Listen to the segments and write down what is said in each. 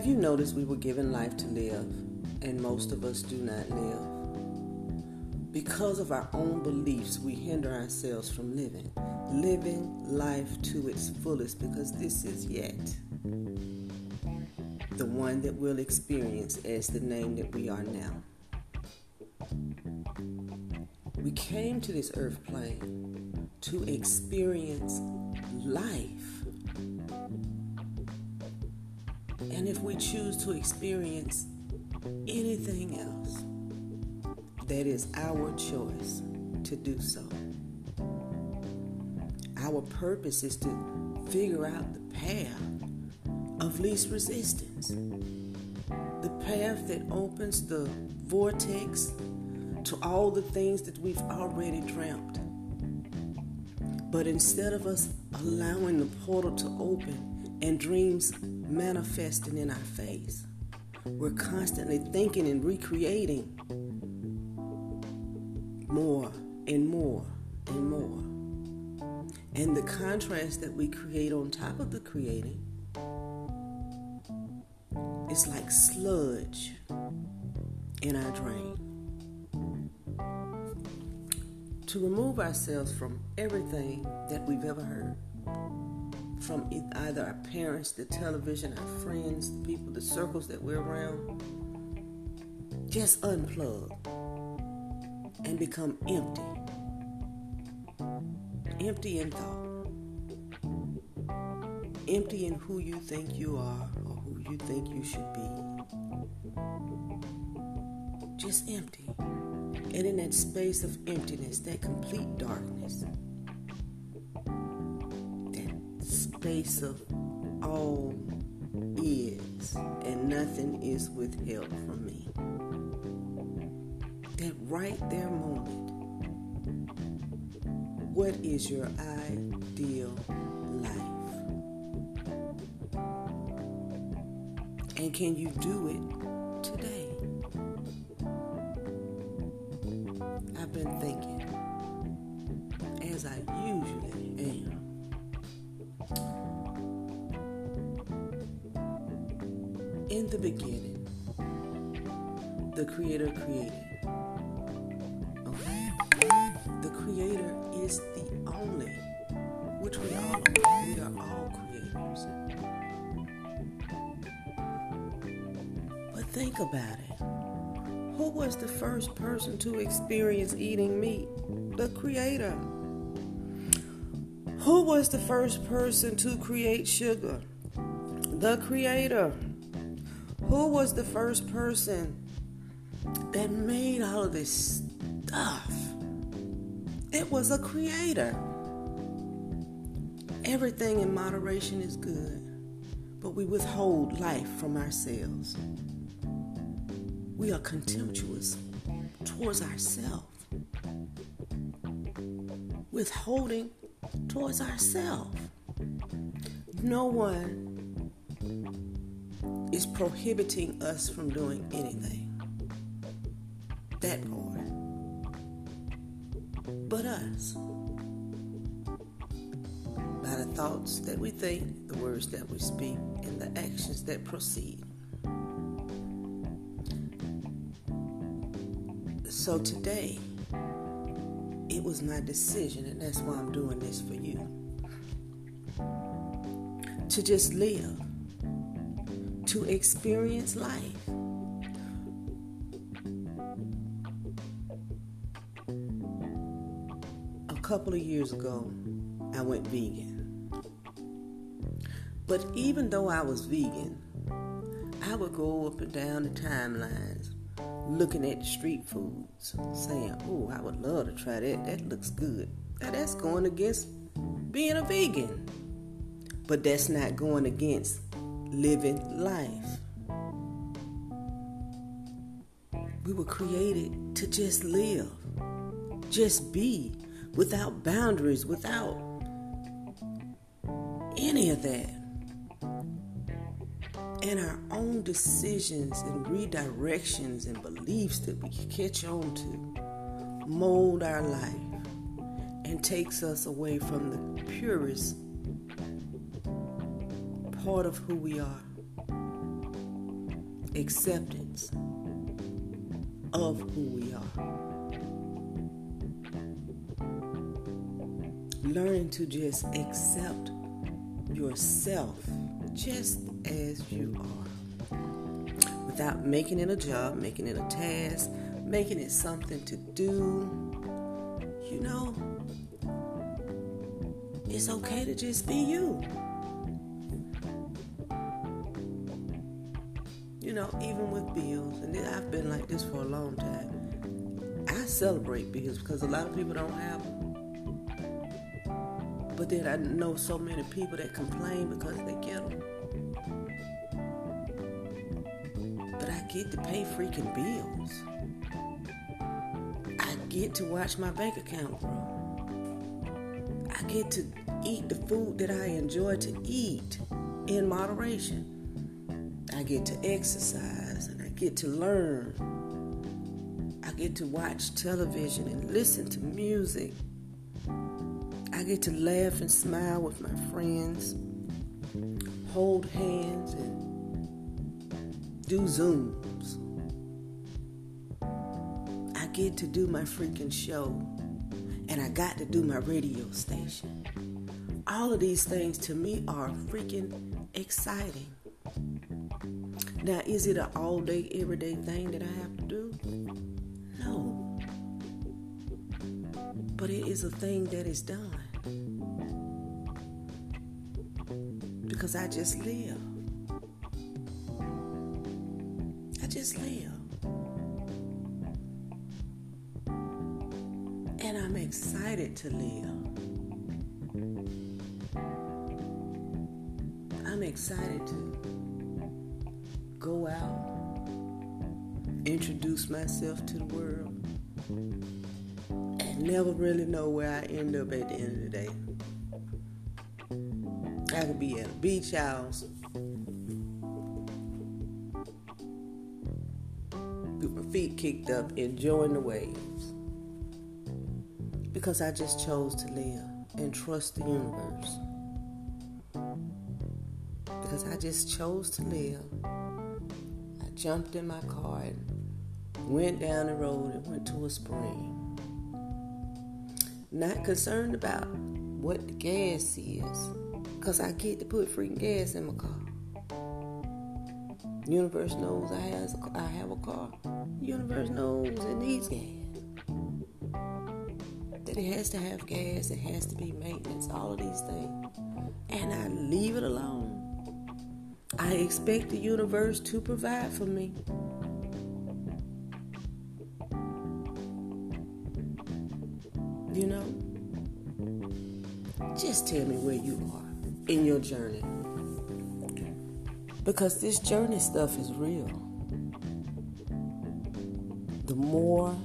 Have you noticed we were given life to live, and most of us do not live? Because of our own beliefs, we hinder ourselves from living, living life to its fullest, because this is yet the one that we'll experience as the name that we are now. We came to this earth plane to experience life And if we choose to experience anything else, that is our choice to do so. Our purpose is to figure out the path of least resistance, the path that opens the vortex to all the things that we've already dreamt. But instead of us allowing the portal to open and dreams manifesting in our face. We're constantly thinking and recreating more and more and more. And the contrast that we create on top of the creating is like sludge in our drain. To remove ourselves from everything that we've ever heard from either our parents, the television, our friends, the people, the circles that we're around. Just unplug and become empty. Empty in thought. Empty in who you think you are or who you think you should be. Just empty. And in that space of emptiness, that complete darkness, space of all is and nothing is withheld from me. That right there moment, what is your ideal life? And can you do it today? I've been thinking, as I usually am. The beginning, the Creator created. Okay? The Creator is the only, which we all are. We are all creators. But think about it. Who was the first person to experience eating meat? The Creator. Who was the first person to create sugar? The Creator. Who was the first person that made all of this stuff? It was a creator. Everything in moderation is good, but we withhold life from ourselves. We are contemptuous towards ourselves, withholding towards ourselves. No one is prohibiting us from doing anything. That part. But us. By the thoughts that we think, the words that we speak, and the actions that proceed. So today, it was my decision, and that's why I'm doing this for you. To just live to experience life. A couple of years ago, I went vegan. But even though I was vegan, I would go up and down the timelines looking at street foods, saying, Oh, I would love to try that. That looks good. Now, that's going against being a vegan. But that's not going against living life. We were created to just live, just be, without boundaries, without any of that. And our own decisions and redirections and beliefs that we catch on to mold our life and takes us away from the purest part of who we are. acceptance of who we are. Learning to just accept yourself just as you are without making it a job, making it a task, making it something to do. You know, it's okay to just be you. You know, even with bills, and I've been like this for a long time. I celebrate bills because a lot of people don't have them. But then I know so many people that complain because they get them. But I get to pay freaking bills. I get to watch my bank account grow. I get to eat the food that I enjoy to eat in moderation. I get to exercise and I get to learn. I get to watch television and listen to music I get to laugh and smile with my friends, hold hands, and do Zooms. I get to do my freaking show, and I got to do my radio station. All of these things to me are freaking exciting. Now, is it an all day, everyday thing that I have to do? No. But it is a thing that is done. because I just live. I just live. And I'm excited to live. I'm excited to go out, introduce myself to the world, and never really know where I end up at the end of the day. I could be at a beach house. With my feet kicked up, enjoying the waves. Because I just chose to live and trust the universe. Because I just chose to live. Jumped in my car and went down the road and went to a spring. Not concerned about what the gas is because I get to put freaking gas in my car. universe knows I has I have a car. universe knows it needs gas. That it has to have gas, it has to be maintenance, all of these things. And I leave it alone. I expect the universe to provide for me. You know? Just tell me where you are in your journey. Because this journey stuff is real. The more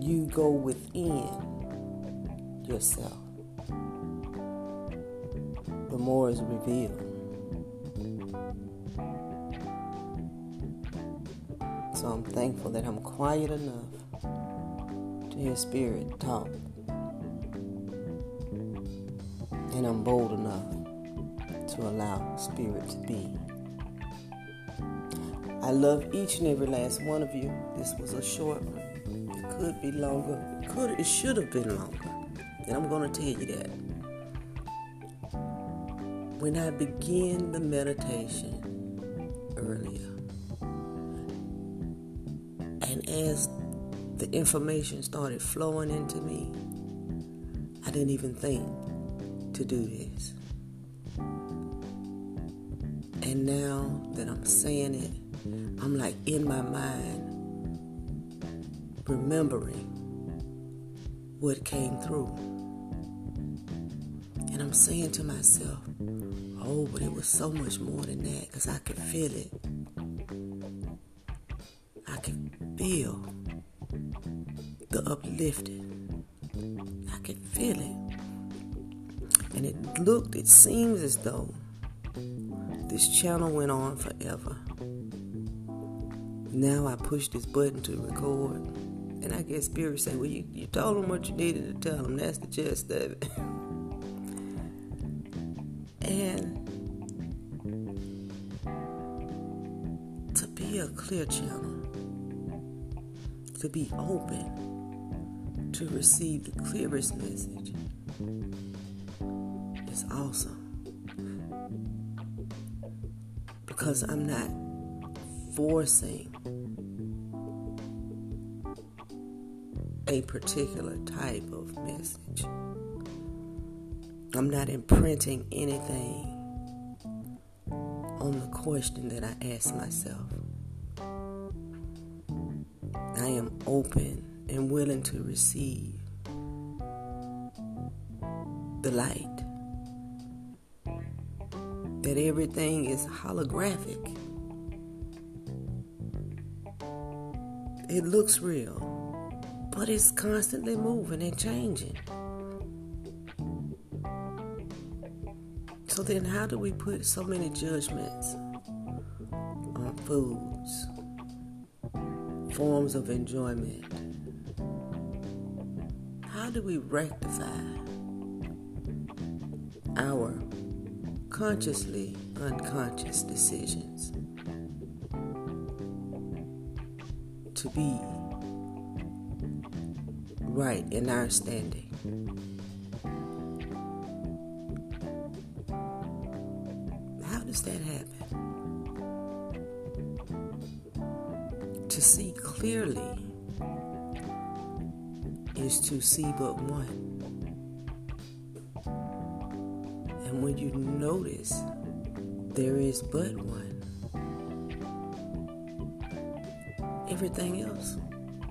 you go within yourself, the more is revealed. Thankful that I'm quiet enough to hear Spirit talk and I'm bold enough to allow Spirit to be. I love each and every last one of you. This was a short one. It could be longer. It could it should have been longer. And I'm gonna tell you that. When I began the meditation earlier, as the information started flowing into me, I didn't even think to do this. And now that I'm saying it, I'm like in my mind remembering what came through. And I'm saying to myself, oh, but it was so much more than that because I could feel it. Feel the uplifting. I could feel it. And it looked, it seems as though this channel went on forever. Now I push this button to record. And I guess Spirit said, Well, you, you told them what you needed to tell them. That's the gist of it. and to be a clear channel, to be open to receive the clearest message is awesome. Because I'm not forcing a particular type of message. I'm not imprinting anything on the question that I ask myself. I am open and willing to receive the light. That everything is holographic. It looks real, but it's constantly moving and changing. So then, how do we put so many judgments on foods, forms of enjoyment? How do we rectify our consciously unconscious decisions to be right in our standing? Is to see but one. And when you notice there is but one, everything else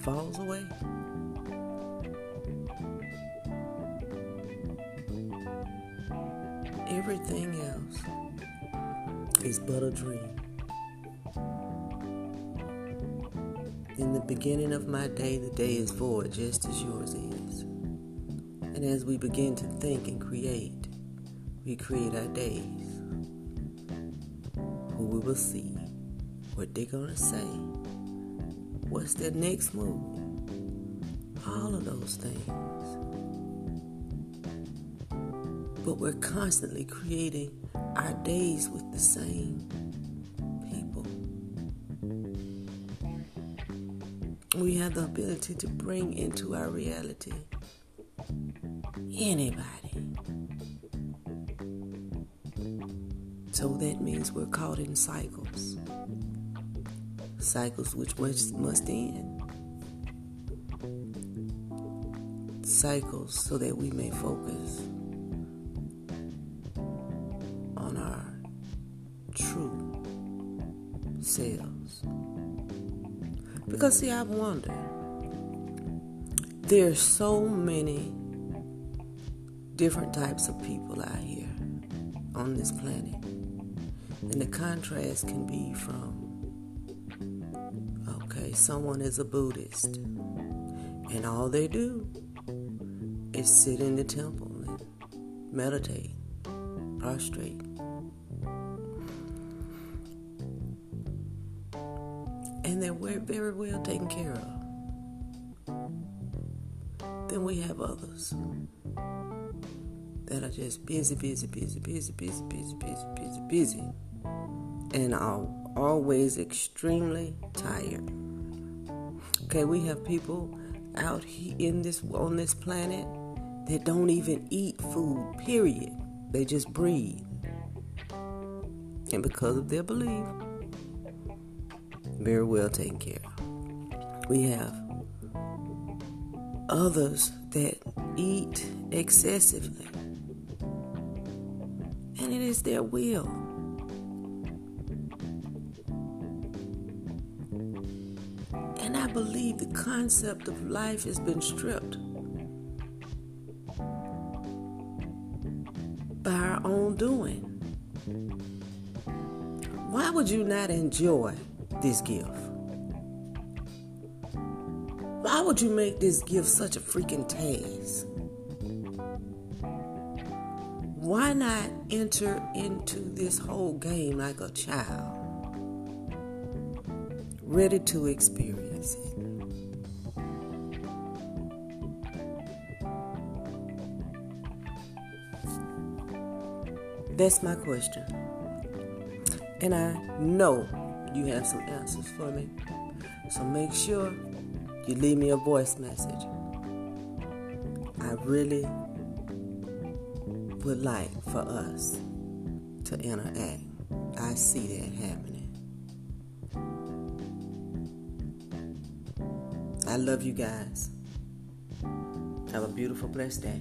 falls away. Everything else is but a dream. In the beginning of my day, the day is void just as yours is. And as we begin to think and create, we create our days. Who we will see, what they're going to say, what's their next move, all of those things. But we're constantly creating our days with the same We have the ability to bring into our reality anybody. So that means we're caught in cycles. Cycles which must, must end. Cycles so that we may focus Because, see, I've wondered. There's so many different types of people out here on this planet. And the contrast can be from, okay, someone is a Buddhist, and all they do is sit in the temple and meditate, prostrate, and they're very well taken care of. Then we have others that are just busy, busy, busy, busy, busy, busy, busy, busy, busy, and are always extremely tired. Okay, we have people out in this on this planet that don't even eat food. Period. They just breathe, and because of their belief, very well taken care of. We have others that eat excessively, and it is their will. And I believe the concept of life has been stripped by our own doing. Why would you not enjoy this gift? Why would you make this gift such a freaking task? Why not enter into this whole game like a child, ready to experience it? That's my question. And I know you have some answers for me. So make sure you leave me a voice message. I really would like for us to interact. I see that happening. I love you guys. Have a beautiful, blessed day.